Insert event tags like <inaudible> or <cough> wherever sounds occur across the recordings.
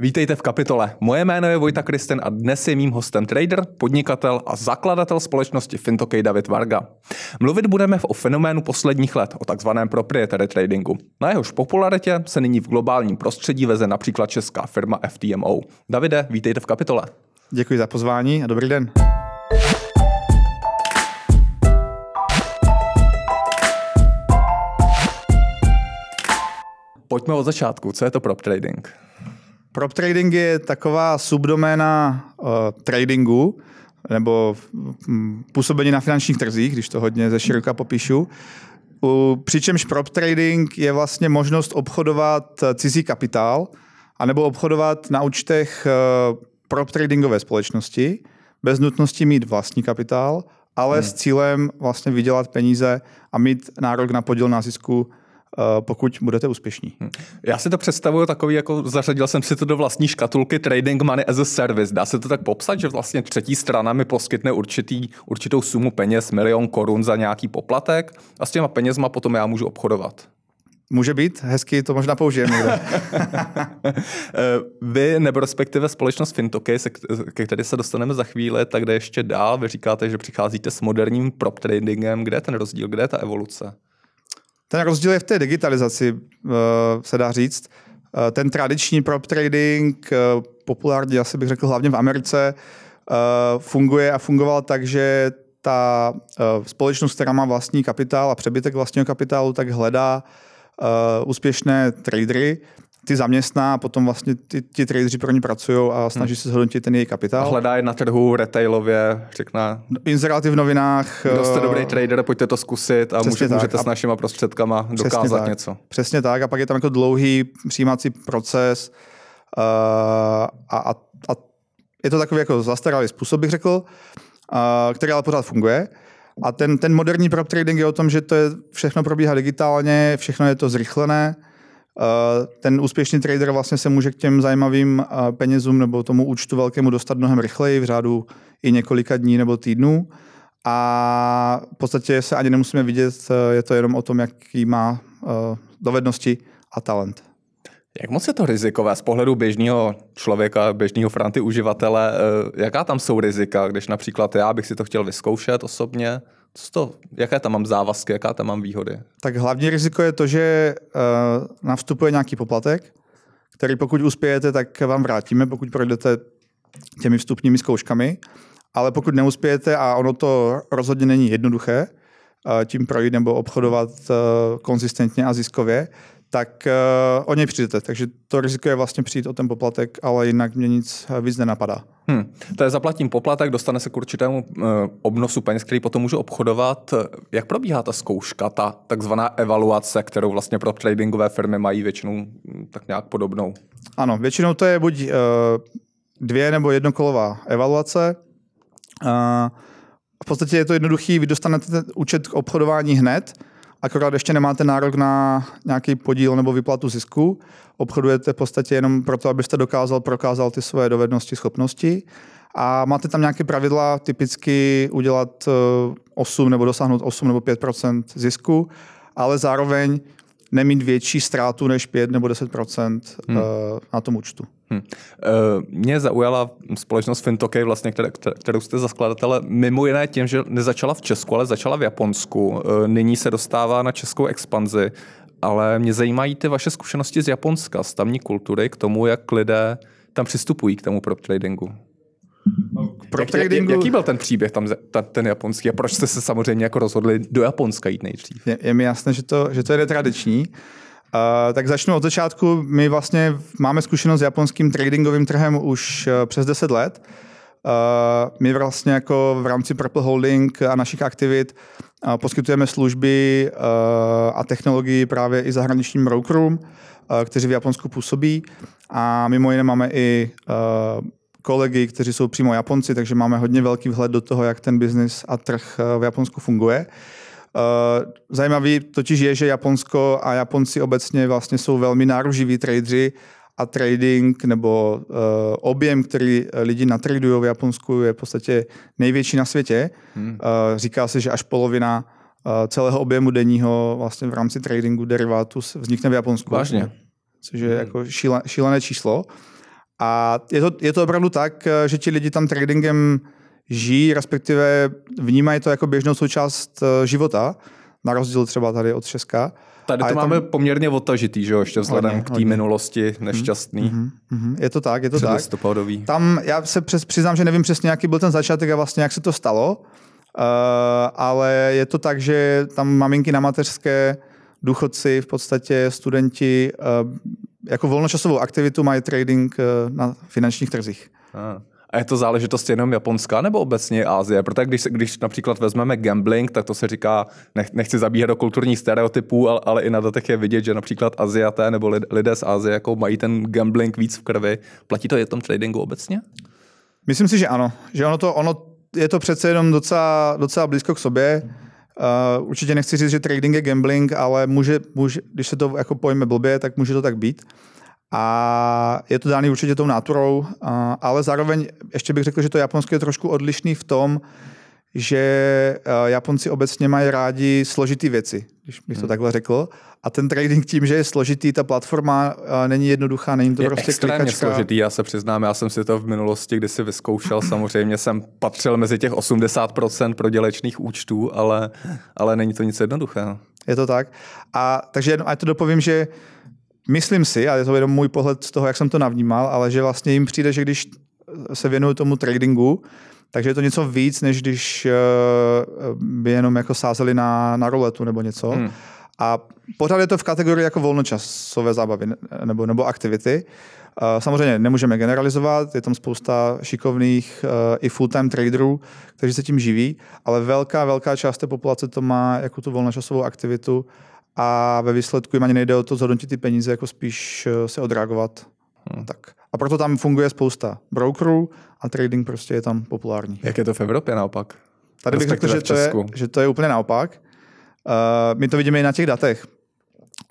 Vítejte v kapitole. Moje jméno je Vojta Kristen a dnes je mým hostem trader, podnikatel a zakladatel společnosti Fintokej David Varga. Mluvit budeme o fenoménu posledních let, o takzvaném proprietary tradingu. Na jehož popularitě se nyní v globálním prostředí veze například česká firma FTMO. Davide, vítejte v kapitole. Děkuji za pozvání a dobrý den. Pojďme od začátku. Co je to prop trading? Prop trading je taková subdoména uh, tradingu, nebo um, působení na finančních trzích, když to hodně ze široka popíšu. U, přičemž prop trading je vlastně možnost obchodovat cizí kapitál, anebo obchodovat na účtech uh, prop tradingové společnosti, bez nutnosti mít vlastní kapitál, ale hmm. s cílem vlastně vydělat peníze a mít nárok na podíl na zisku Eh, pokud budete úspěšní. Hm. Já si to představuju takový, jako zařadil jsem si to do vlastní škatulky Trading Money as a Service. Dá se to tak popsat, že vlastně třetí strana mi poskytne určitý, určitou sumu peněz, milion korun za nějaký poplatek a s těma penězma potom já můžu obchodovat. Může být, hezky to možná použijeme <laughs> eh, Vy, nebo respektive společnost Fintoky, ke které se dostaneme za chvíli, tak jde ještě dál. Vy říkáte, že přicházíte s moderním prop tradingem. Kde je ten rozdíl, kde je ta evoluce? Ten rozdíl je v té digitalizaci, eh, se dá říct. Eh, ten tradiční prop trading, eh, populárně asi bych řekl hlavně v Americe, funguje a fungoval tak, že ta společnost, která má vlastní kapitál a přebytek vlastního kapitálu, tak hledá úspěšné tradery, ty zaměstná a potom vlastně ty, ty tradeři pro ně pracují a snaží hmm. se zhodnotit ten jejich kapitál. A hledá je na trhu retailově, řekne. Inzeráty v novinách. Kdo jste dobrý trader, pojďte to zkusit a může, můžete s našimi prostředkama dokázat tak. něco. Přesně tak a pak je tam jako dlouhý přijímací proces uh, a, a, a je to takový jako zastaralý způsob, bych řekl, uh, který ale pořád funguje. A ten, ten moderní prop trading je o tom, že to je, všechno probíhá digitálně, všechno je to zrychlené, Eh, ten úspěšný trader vlastně se může k těm zajímavým eh, penězům nebo tomu účtu velkému dostat mnohem rychleji, v řádu i několika dní nebo týdnů. A v podstatě se ani nemusíme vidět, eh, je to jenom o tom, jaký má dovednosti a talent. Jak moc je to rizikové z pohledu běžného člověka, běžného franty uživatele? Jaká tam jsou rizika, když například já bych si to chtěl vyzkoušet osobně? Co to, jaké tam mám závazky, jaká tam mám výhody? Tak hlavní riziko je to, že uh, navstupuje nějaký poplatek, který pokud uspějete, tak vám vrátíme, pokud projdete těmi vstupními zkouškami. Ale pokud neuspějete, a ono to rozhodně není jednoduché, uh, tím projít nebo obchodovat uh, konzistentně a ziskově, tak uh, o něj přijdete. Takže to riziko je vlastně přijít o ten poplatek, ale jinak mě nic víc nenapadá. Hmm. To je zaplatím poplatek, dostane se k určitému uh, obnosu peněz, který potom můžu obchodovat. Jak probíhá ta zkouška, ta takzvaná evaluace, kterou vlastně pro tradingové firmy mají většinou hm, tak nějak podobnou? Ano, většinou to je buď uh, dvě nebo jednokolová evaluace. Uh, v podstatě je to jednoduchý, vy dostanete ten účet k obchodování hned, akorát ještě nemáte nárok na nějaký podíl nebo vyplatu zisku. Obchodujete v podstatě jenom proto, abyste dokázal, prokázal ty své dovednosti, schopnosti. A máte tam nějaké pravidla, typicky udělat 8 eh, nebo dosáhnout 8 nebo 5% zisku, ale zároveň nemít větší ztrátu než 5 nebo 10 hmm. Eh, na tom účtu. Hmm. Mě zaujala společnost Fintokej, vlastně, kterou jste za skladatele, mimo jiné tím, že nezačala v Česku, ale začala v Japonsku. Eh, nyní se dostává na českou expanzi, ale mě zajímají ty vaše zkušenosti z Japonska, z tamní kultury, k tomu, jak lidé tam přistupují k tomu prop tradingu. Pro jak, tradingu... Jaký byl ten příběh tam, ten japonský a proč jste se samozřejmě jako rozhodli do Japonska jít nejdřív? Je, je mi jasné, že to, že to je netradiční. Uh, tak začnu od začátku. My vlastně máme zkušenost s japonským tradingovým trhem už uh, přes 10 let. Uh, my vlastně jako v rámci Purple Holding a našich aktivit uh, poskytujeme služby uh, a technologii právě i zahraničním brokerům, kteří v Japonsku působí. A mimo jiné máme i kolegy, kteří jsou přímo Japonci, takže máme hodně velký vhled do toho, jak ten biznis a trh v Japonsku funguje. Eh, zajímavý totiž je, že Japonsko a Japonci obecně vlastně jsou velmi náruživí tradeři a trading nebo uh, objem, který lidi natradují v Japonsku, je v podstatě největší na světě. Hmm. Uh, říká se, že až polovina uh, celého objemu denního vlastně v rámci tradingu derivátu vznikne v Japonsku. Vážně. Což je hmm. jako šílené číslo. A je to, je to opravdu tak, že ti lidi tam tradingem žijí, respektive vnímají to jako běžnou součást eh, života, na rozdíl třeba tady od Česka. Tady to máme tam... poměrně odtažitý, že jo, ještě vzhledem hodně, k té minulosti nešťastný. Mm, mm, mm, je to tak, je to tak. Tam já se přes, přiznám, že nevím přesně, jaký byl ten začátek a vlastně jak se to stalo, uh, ale je to tak, že tam maminky na mateřské, důchodci, v podstatě studenti, uh, jako volnočasovou aktivitu mají trading uh, na finančních trzích. Ah. A je to záležitost jenom Japonska nebo obecně Ázie? Protože když, když například vezmeme gambling, tak to se říká, nech, nechci zabíhat do kulturních stereotypů, ale, ale i na datech je vidět, že například Aziaté nebo lidé z Ázie jako mají ten gambling víc v krvi. Platí to i v tom tradingu obecně? Myslím si, že ano. Že ono, to, ono je to přece jenom docela, docela blízko k sobě. Uh, určitě nechci říct, že trading je gambling, ale může, může, když se to jako pojme blbě, tak může to tak být. A je to dáný určitě tou naturou, ale zároveň ještě bych řekl, že to Japonsko je trošku odlišný v tom, že Japonci obecně mají rádi složitý věci, když bych to hmm. takhle řekl. A ten trading tím, že je složitý, ta platforma není jednoduchá, není to je prostě extrémně klikačka. složitý, já se přiznám, já jsem si to v minulosti kdysi vyzkoušel, <laughs> samozřejmě jsem patřil mezi těch 80% prodělečných účtů, ale, ale není to nic jednoduchého. Je to tak. A takže a to dopovím, že myslím si, a je to jenom můj pohled z toho, jak jsem to navnímal, ale že vlastně jim přijde, že když se věnují tomu tradingu, takže je to něco víc, než když uh, by jenom jako sázeli na, na roletu nebo něco. Hmm. A pořád je to v kategorii jako volnočasové zábavy nebo, nebo aktivity. Uh, samozřejmě nemůžeme generalizovat, je tam spousta šikovných i full-time traderů, kteří se tím živí, ale velká, velká část té populace to má jako tu volnočasovou aktivitu a ve výsledku jim ani nejde o to zhodnotit ty peníze, jako spíš eh, se odreagovat. Hmm. Tak. A proto tam funguje spousta brokerů a trading prostě je tam populární. Jak je to v Evropě naopak? Tady bych řekl, že to, je, že to je úplně naopak. Uh, my to vidíme i na těch datech.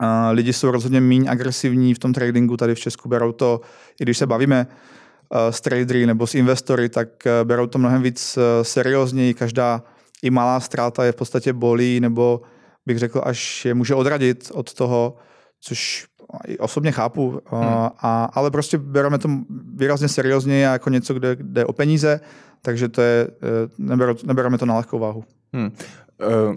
Uh, lidi jsou rozhodně méně agresivní v tom tradingu tady v Česku. Berou to, i když se bavíme uh, s tradery nebo s investory, tak uh, berou to mnohem víc uh, seriózněji. Každá i malá ztráta je v podstatě bolí nebo bych řekl, až je může odradit od toho, což i osobně chápu, hmm. a, ale prostě bereme to výrazně seriózně jako něco, kde jde o peníze, takže to je, e, nebereme to na lehkou váhu. Hmm. Uh...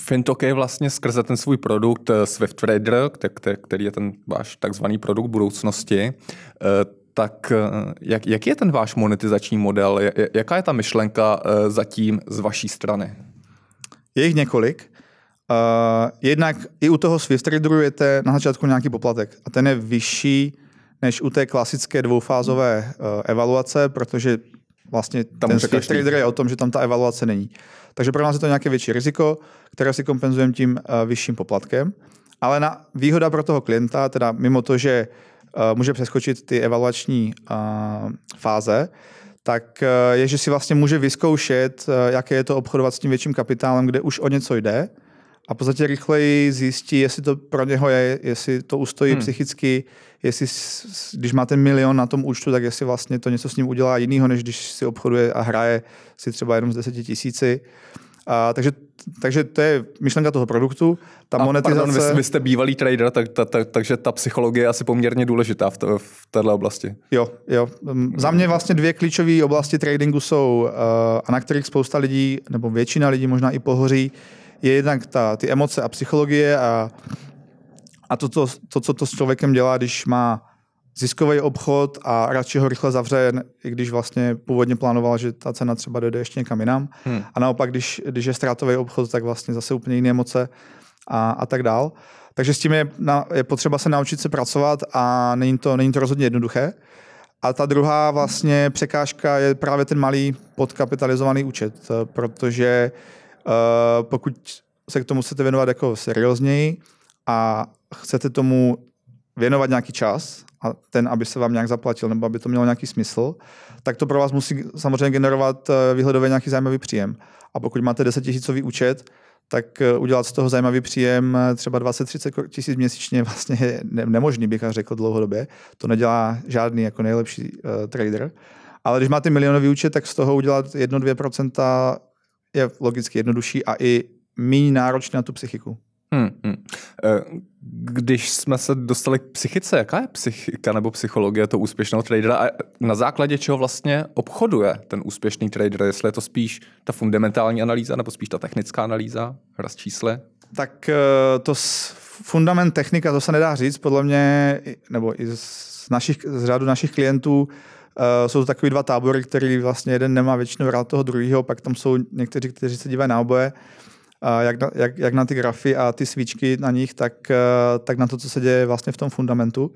Fintok je vlastně skrze ten svůj produkt Swift Trader, který je ten váš takzvaný produkt budoucnosti, tak jak, jaký je ten váš monetizační model? Jaká je ta myšlenka zatím z vaší strany? Je jich několik. Uh, jednak i u toho Swift je na začátku nějaký poplatek a ten je vyšší než u té klasické dvoufázové uh, evaluace, protože vlastně tam ten Swift Trader je o tom, že tam ta evaluace není. Takže pro nás je to nějaké větší riziko, které si kompenzujeme tím uh, vyšším poplatkem. Ale na výhoda pro toho klienta, teda mimo to, že uh, může přeskočit ty evaluační uh, fáze, tak je, že si vlastně může vyzkoušet, jaké je to obchodovat s tím větším kapitálem, kde už o něco jde, a v podstatě rychleji zjistí, jestli to pro něho je, jestli to ustojí hmm. psychicky, jestli když má ten milion na tom účtu, tak jestli vlastně to něco s ním udělá jinýho, než když si obchoduje a hraje si třeba jenom z deseti tisíci. A, takže, takže to je myšlenka toho produktu. Ta a monetizace... Pardon, vy, vy jste bývalý trader, tak, ta, ta, takže ta psychologie je asi poměrně důležitá v, to, v této oblasti. Jo, jo. Za mě vlastně dvě klíčové oblasti tradingu jsou, uh, a na kterých spousta lidí, nebo většina lidí možná i pohoří, je jednak ta, ty emoce a psychologie a, a to, to, to, co to s člověkem dělá, když má ziskový obchod a radši ho rychle zavře, i když vlastně původně plánoval, že ta cena třeba dojde ještě někam jinam. Hmm. A naopak, když, když je ztrátový obchod, tak vlastně zase úplně jiné emoce a, a tak dál. Takže s tím je, na, je potřeba se naučit se pracovat a není to, není to rozhodně jednoduché. A ta druhá vlastně překážka je právě ten malý podkapitalizovaný účet, protože Eh, pokud se k tomu chcete věnovat jako seriózněji a chcete tomu věnovat nějaký čas a ten, aby se vám nějak zaplatil nebo aby to mělo nějaký smysl, tak to pro vás musí samozřejmě generovat eh, výhledově nějaký zajímavý příjem. A pokud máte 10 tisícový účet, tak eh, udělat z toho zajímavý příjem třeba 20-30 tisíc měsíčně <laughs> vlastně je nemožný, bych řekl dlouhodobě. To nedělá žádný jako nejlepší uh, trader. Ale když máte milionový účet, tak z toho udělat 1-2% je logicky jednodušší a i méně náročný na tu psychiku. Hmm, hmm. Když jsme se dostali k psychice, jaká je psychika nebo psychologie toho úspěšného tradera a na základě čeho vlastně obchoduje ten úspěšný trader? Jestli je to spíš ta fundamentální analýza nebo spíš ta technická analýza, hra s čísly? Tak eh, to fundament technika, to se nedá říct, podle mě, nebo i z, našich, z řádu našich klientů, Uh, jsou to takový dva tábory, který vlastně jeden nemá většinou rád toho druhého, pak tam jsou někteří, kteří se dívají na oboje. Uh, jak na, jak, jak na ty grafy a ty svíčky na nich, tak, eh, tak na to, co se děje vlastně v tom fundamentu. Uh,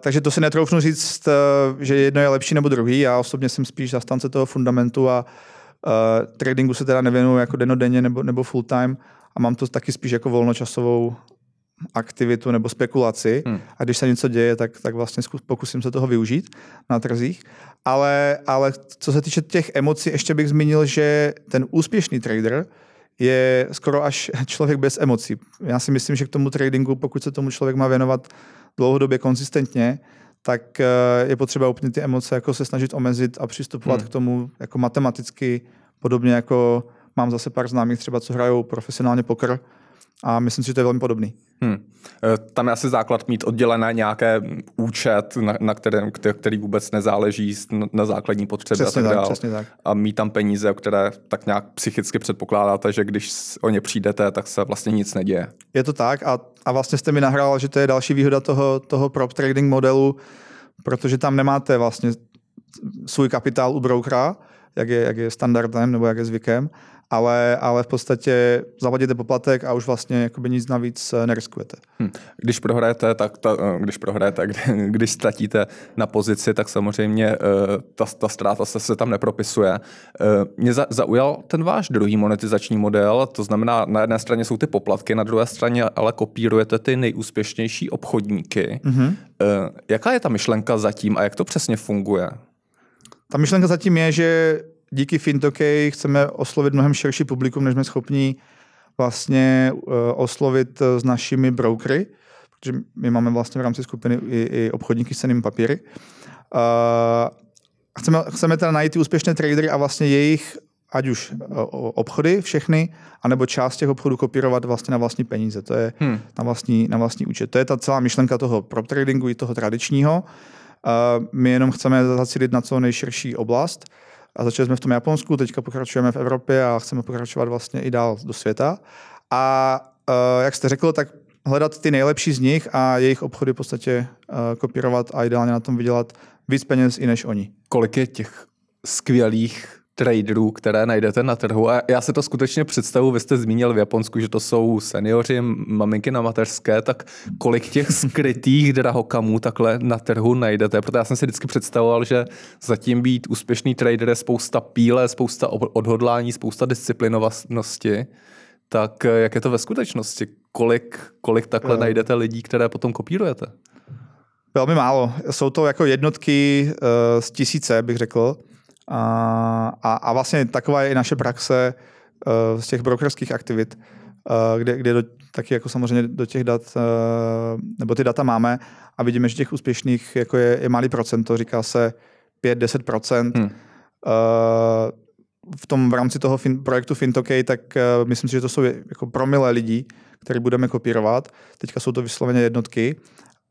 takže to si netroufnu říct, uh, že jedno je lepší nebo druhý. Já osobně jsem spíš zastánce toho fundamentu a uh, tradingu se teda nevěnuju jako denodenně nebo, nebo full time a mám to taky spíš jako volnočasovou aktivitu nebo spekulaci hmm. a když se něco děje, tak, tak vlastně pokusím se toho využít na trzích. Ale, ale co se týče těch emocí, ještě bych zmínil, že ten úspěšný trader je skoro až <laughs> člověk bez emocí. Já si myslím, že k tomu tradingu, pokud se tomu člověk má věnovat dlouhodobě konzistentně, tak eh, je potřeba úplně ty emoce jako se snažit omezit a přistupovat hmm. k tomu jako matematicky, podobně jako mám zase pár známých třeba, co hrajou profesionálně poker a myslím si, že to je velmi podobný. Hmm. Tam je asi základ mít oddělené nějaké účet, na, na kterém, který vůbec nezáleží na základní potřeby přesně a tak, tak Přesně tak. A mít tam peníze, které tak nějak psychicky předpokládáte, že když o ně přijdete, tak se vlastně nic neděje. Je to tak a, a vlastně jste mi nahrál, že to je další výhoda toho, toho prop trading modelu, protože tam nemáte vlastně svůj kapitál u brokera, jak je, jak je standardem nebo jak je zvykem, ale, ale v podstatě zavadíte poplatek a už vlastně jakoby nic navíc eh, neriskujete. Hm. Když prohrajete, tak ta, eh, když prohrajete, <laughs> když ztratíte na pozici, tak samozřejmě eh, ta, ta ztráta se, se tam nepropisuje. Mě za, zaujal ten váš druhý monetizační model, to znamená, na jedné straně jsou ty poplatky, na druhé straně ale kopírujete ty nejúspěšnější obchodníky. Mm-hmm. Jaká je ta myšlenka zatím a jak to přesně funguje? Ta myšlenka zatím je, že díky Fintokej chceme oslovit mnohem širší publikum, než jsme schopni vlastně uh, oslovit s našimi brokery, protože my máme vlastně v rámci skupiny i, i obchodníky s cenými papíry. Uh, chceme, chceme teda najít ty úspěšné tradery a vlastně jejich ať už obchody všechny, anebo část těch obchodů kopírovat vlastně na vlastní peníze. To je hmm. na, vlastní, na vlastní účet. To je ta celá myšlenka toho prop tradingu i toho tradičního. Uh, my jenom chceme zacílit na co nejširší oblast a začali jsme v tom Japonsku, teďka pokračujeme v Evropě a chceme pokračovat vlastně i dál do světa. A uh, jak jste řekl, tak hledat ty nejlepší z nich a jejich obchody v podstatě uh, kopírovat a ideálně na tom vydělat víc peněz i než oni. Kolik je těch skvělých traderů, které najdete na trhu. A já se to skutečně představu, vy jste zmínil v Japonsku, že to jsou seniori, maminky na mateřské, tak kolik těch skrytých drahokamů takhle na trhu najdete? Protože já jsem si vždycky představoval, že zatím být úspěšný trader je spousta píle, spousta odhodlání, spousta disciplinovanosti. Tak jak je to ve skutečnosti? Kolik, kolik takhle no. najdete lidí, které potom kopírujete? Velmi málo. Jsou to jako jednotky uh, z tisíce, bych řekl. A, a, a vlastně taková je i naše praxe uh, z těch brokerských aktivit, uh, kde, kde do, taky jako samozřejmě do těch dat, uh, nebo ty data máme a vidíme, že těch úspěšných jako je, je malý procento, říká se 5-10%. Hmm. Uh, v tom v rámci toho fin, projektu Fintokej, tak myslím si, že to jsou jako promile lidí, které budeme kopírovat. Teďka jsou to vysloveně jednotky.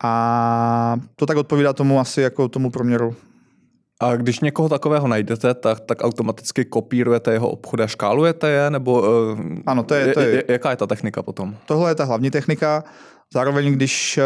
A to tak odpovídá tomu asi jako tomu proměru a když někoho takového najdete, tak, tak automaticky kopírujete jeho obchod a škálujete je? Nebo uh, ano, to je, to je, jaká je ta technika potom? Tohle je ta hlavní technika. Zároveň, když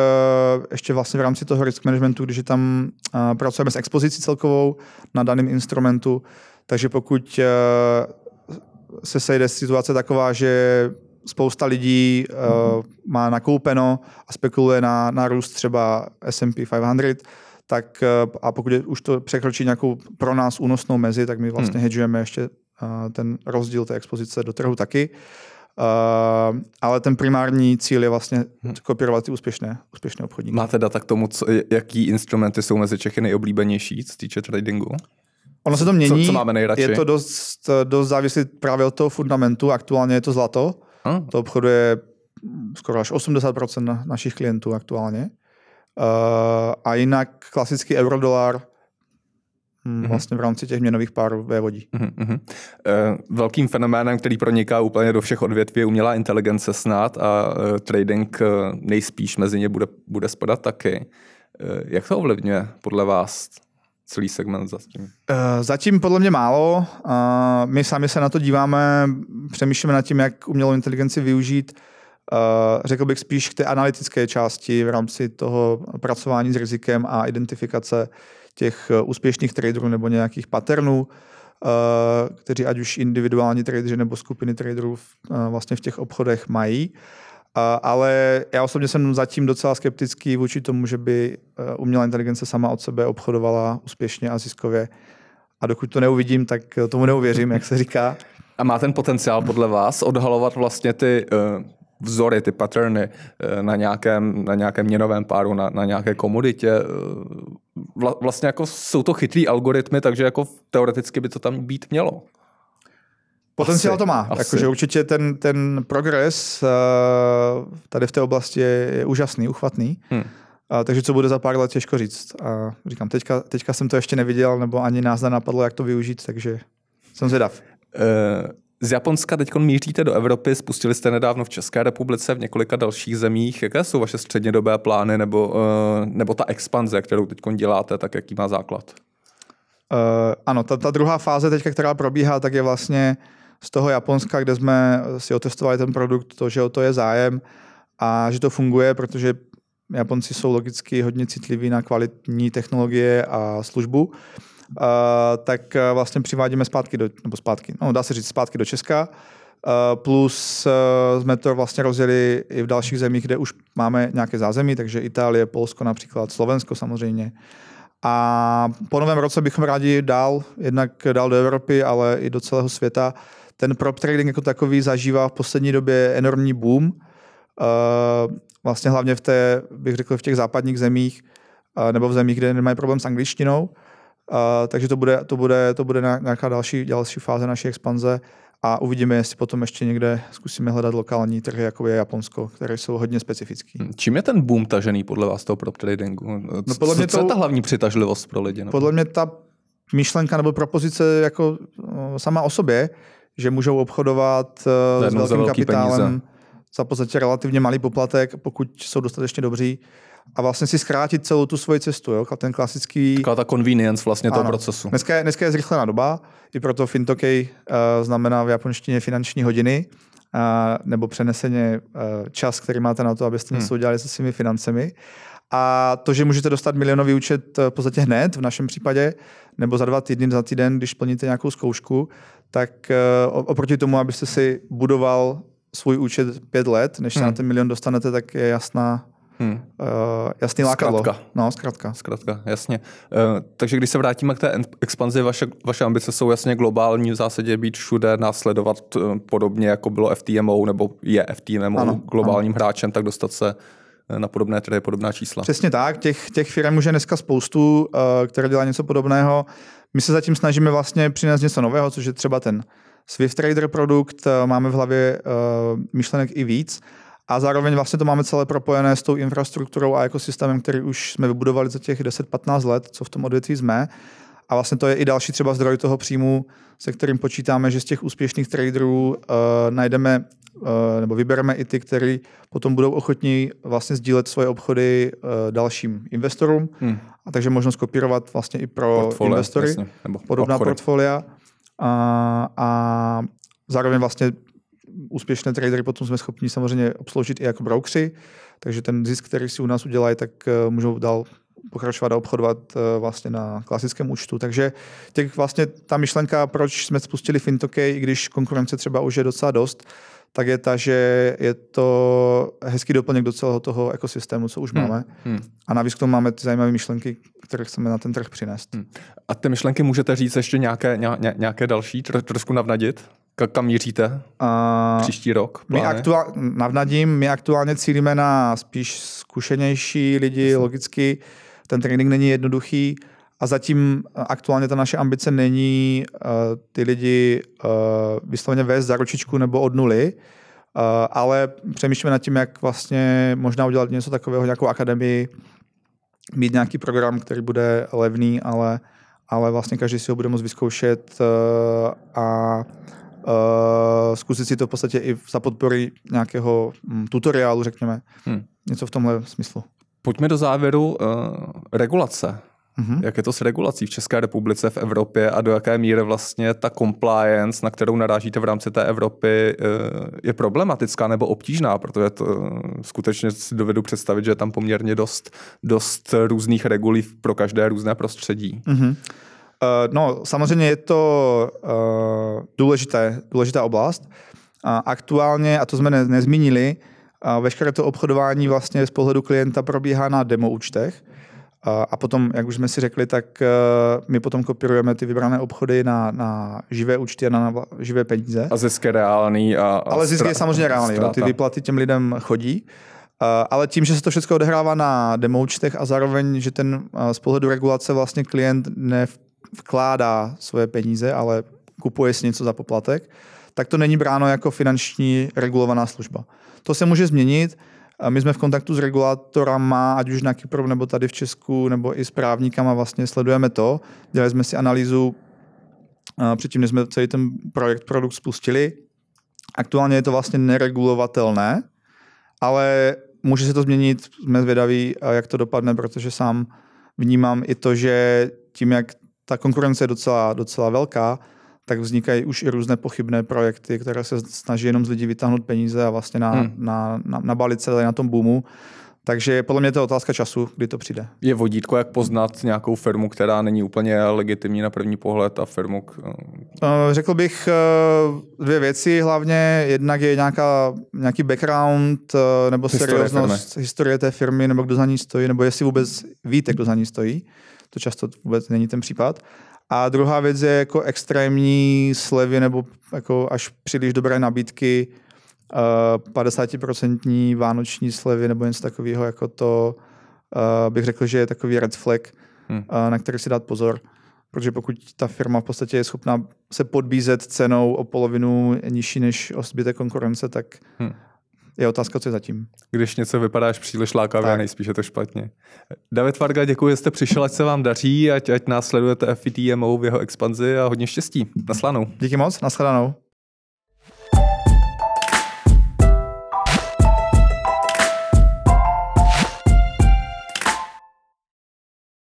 uh, ještě vlastně v rámci toho risk managementu, když tam uh, pracujeme s expozicí celkovou na daném instrumentu, takže pokud uh, se sejde situace taková, že spousta lidí uh, má nakoupeno a spekuluje na, na růst třeba S&P 500, tak eh, a pokud je, už to překročí nějakou pro nás únosnou mezi, tak my vlastně hmm. hedžujeme ještě uh, ten rozdíl té expozice do trhu taky. Uh, ale ten primární cíl je vlastně hmm. kopírovat ty úspěšné, úspěšné obchodníky. Máte data k tomu, co, jaký instrumenty jsou mezi Čechy nejoblíbenější, co týče tradingu? Ono se to mění. Co, co máme nejradši? Je to dost, dost závislý právě od toho fundamentu. Aktuálně je to zlato. Hmm. To obchoduje skoro až 80% na našich klientů aktuálně. Uh, a jinak klasický eurodolar mm-hmm. vlastně v rámci těch měnových párů vévodí. Mm-hmm. Velkým fenoménem, který proniká úplně do všech odvětví, je umělá inteligence snad a uh, trading nejspíš mezi ně bude, bude spadat taky. Jak to ovlivňuje podle vás celý segment zatím? Zatím podle mě málo. My sami se na to díváme, přemýšlíme nad tím, jak umělou inteligenci využít. Řekl bych spíš k té analytické části v rámci toho pracování s rizikem a identifikace těch eh, úspěšných traderů nebo nějakých patternů, eh, kteří ať už individuální tradeři nebo skupiny traderů eh, vlastně v těch obchodech mají. Ale já osobně jsem zatím docela skeptický vůči tomu, že by umělá inteligence sama od sebe obchodovala úspěšně a ziskově. A dokud to neuvidím, tak tomu neuvěřím, jak se říká. A má ten potenciál podle vás odhalovat vlastně ty vzory, ty patterny eh, na nějakém, na nějakém měnovém páru, na, na nějaké komoditě. Eh, vla, vlastně jako jsou to chytrý algoritmy, takže jako teoreticky by to tam být mělo. Potenciál asi, to má. Jakože určitě ten, ten progres eh, tady v té oblasti je, je úžasný, uchvatný. Hmm. A, takže co bude za pár let, těžko říct. A říkám, teďka, teďka jsem to ještě neviděl, nebo ani nás nenapadlo, jak to využít, takže jsem zvědav. Uh, z Japonska teď míříte do Evropy, spustili jste nedávno v České republice, v několika dalších zemích. Jaké jsou vaše střednědobé plány nebo, uh, nebo ta expanze, kterou teď děláte, tak jaký má základ? Uh, ano, ta, ta druhá fáze teďka, která probíhá, tak je vlastně z toho Japonska, kde jsme si otestovali ten produkt, to, že o to je zájem a že to funguje, protože Japonci jsou logicky hodně citliví na kvalitní technologie a službu tak eh, vlastně přivádíme zpátky do, nebo zpátky, no dá se říct zpátky do Česka, Uh, plus uh, jsme to vlastně rozjeli i v dalších zemích, kde už máme nějaké zázemí, takže Itálie, Polsko například, Slovensko samozřejmě. A po novém roce bychom rádi dál, jednak dál do Evropy, ale i do celého světa. Ten prop trading jako takový zažívá v poslední době enormní boom. Vlastně hlavně v té, bych řekl, v těch západních zemích, nebo v zemích, kde nemají problém s angličtinou. Uh, takže to bude, to bude, to bude nějaká další, další fáze naší expanze a uvidíme, jestli potom ještě někde zkusíme hledat lokální trhy, jako je Japonsko, které jsou hodně specifické. Hmm, čím je ten boom tažený podle vás toho prop tradingu? No, podle mě to, co je ta hlavní přitažlivost pro lidi? Nebo? Podle mě ta myšlenka nebo propozice jako sama o sobě, že můžou obchodovat uh, s velkým kapitálem peníze. za podstatě relativně malý poplatek, pokud jsou dostatečně dobří, a vlastně si zkrátit celou tu svoji cestu. Jo? Ten klasický... Taková ta convenience vlastně ano. toho procesu. Dneska je, dneska je zrychlená doba, i proto Fintokej uh, znamená v japonštině finanční hodiny, uh, nebo přeneseně uh, čas, který máte na to, abyste něco hmm. udělali se svými financemi. A to, že můžete dostat milionový účet v podstatě hned, v našem případě, nebo za dva týdny, za týden, když plníte nějakou zkoušku, tak oproti tomu, abyste si budoval svůj účet pět let, než se hmm. na ten milion dostanete, tak je jasná Hmm. Uh, jasný lákadlo. Zkrátka. No, zkrátka. Zkrátka, jasně. Uh, takže když se vrátíme k té expanzi, vaše, vaše ambice jsou jasně globální, v zásadě být všude, následovat uh, podobně, jako bylo FTMO, nebo je FTMO ano, globálním ano. hráčem, tak dostat se na podobné trhy, podobná čísla. Přesně tak, těch, těch firm už je dneska spoustu, které dělají něco podobného. My se zatím snažíme vlastně přinést něco nového, což je třeba ten Swift Trader produkt, máme v hlavě myšlenek i víc, a zároveň vlastně to máme celé propojené s tou infrastrukturou a ekosystémem, který už jsme vybudovali za těch 10-15 let, co v tom odvětví jsme. A vlastně to je i další třeba zdroj toho příjmu, se kterým počítáme, že z těch úspěšných traderů uh, najdeme uh, nebo vybereme i ty, kteří potom budou ochotní vlastně sdílet svoje obchody uh, dalším investorům. Hmm. A takže možnost kopírovat vlastně i pro portfolia, investory jasně, nebo podobná obchody. portfolia. A, a zároveň vlastně úspěšné tradery potom jsme schopni samozřejmě obsloužit i jako broukři, takže ten zisk, který si u nás udělají, tak eh, můžou dál pokračovat a obchodovat eh, vlastně na klasickém účtu. Takže těch vlastně ta myšlenka, proč jsme spustili Fintokej, i když konkurence třeba už je docela dost, tak je ta, že je to hezký doplněk do celého toho ekosystému, co už hmm. máme. Hmm. A navíc k tomu máme ty zajímavé myšlenky, které chceme na ten trh přinést. Hmm. A ty myšlenky můžete říct ještě nějaké, nějaké další, trošku navnadit? Kam míříte uh, příští rok? Plány? My aktuál, navnadím, my aktuálně cílíme na spíš zkušenější lidi, Jasně. logicky. Ten trénink není jednoduchý a zatím aktuálně ta naše ambice není uh, ty lidi uh, vysloveně vést za ručičku nebo od nuly, uh, ale přemýšlíme nad tím, jak vlastně možná udělat něco takového, nějakou akademii, mít nějaký program, který bude levný, ale ale vlastně každý si ho bude moct vyzkoušet uh, a uh, zkusit si to v podstatě i za podpory nějakého um, tutoriálu, řekněme. Hmm. Něco v tomhle smyslu. Pojďme do závěru uh, regulace. Mm-hmm. Jak je to s regulací v České republice, v Evropě a do jaké míry vlastně ta compliance, na kterou narážíte v rámci té Evropy, eh, je problematická nebo obtížná, protože to eh, skutečně si dovedu představit, že je tam poměrně dost, dost různých regulí pro každé různé prostředí. Mm-hmm. Uh, no, samozřejmě je to uh, důležité, důležitá oblast. A aktuálně, a to jsme ne, nezmínili, a veškeré to obchodování vlastně z pohledu klienta probíhá na demo účtech. A potom, jak už jsme si řekli, tak eh, my potom kopírujeme ty vybrané obchody na, na živé účty a na, na živé peníze. A zisk je reálný. A, a Ale zisk je samozřejmě reálný. Jo. Ty výplaty těm lidem chodí. Uh, ale tím, že se to všechno odehrává na demoučtech a zároveň, že ten uh, z pohledu regulace vlastně klient nevkládá svoje peníze, ale kupuje si něco za poplatek, tak to není bráno jako finanční regulovaná služba. To se může změnit, my jsme v kontaktu s regulátorama, ať už na Kypru, nebo tady v Česku, nebo i s právníkama vlastně sledujeme to. Dělali jsme si analýzu předtím, než jsme celý ten projekt, produkt spustili. Aktuálně je to vlastně neregulovatelné, ale může se to změnit, jsme zvědaví, jak to dopadne, protože sám vnímám i to, že tím, jak ta konkurence je docela, docela velká, tak vznikají už i různé pochybné projekty, které se snaží jenom z lidí vytáhnout peníze a vlastně na, hmm. na, na, nabalit se na tom boomu. Takže podle mě to je otázka času, kdy to přijde. Je vodítko, jak poznat nějakou firmu, která není úplně legitimní na první pohled a firmu? K... Eh, řekl bych eh, dvě věci hlavně. Jednak je nějaká, nějaký background eh, nebo historie serióznost firmy. historie té firmy, nebo kdo za ní stojí, nebo jestli vůbec víte, kdo za ní stojí. To často vůbec není ten případ. A druhá věc je jako extrémní slevy nebo jako až příliš dobré nabídky, 50% vánoční slevy nebo něco takového, jako to bych řekl, že je takový red flag, hmm. na který si dát pozor. Protože pokud ta firma v podstatě je schopná se podbízet cenou o polovinu nižší než o zbytek konkurence, tak hmm je otázka, co je zatím. Když něco vypadáš příliš lákavě, nejspíš je to špatně. David Varga, děkuji, že jste přišel, ať se vám daří, ať, ať následujete FITMO v jeho expanzi a hodně štěstí. Naslanou. Díky moc, nashledanou.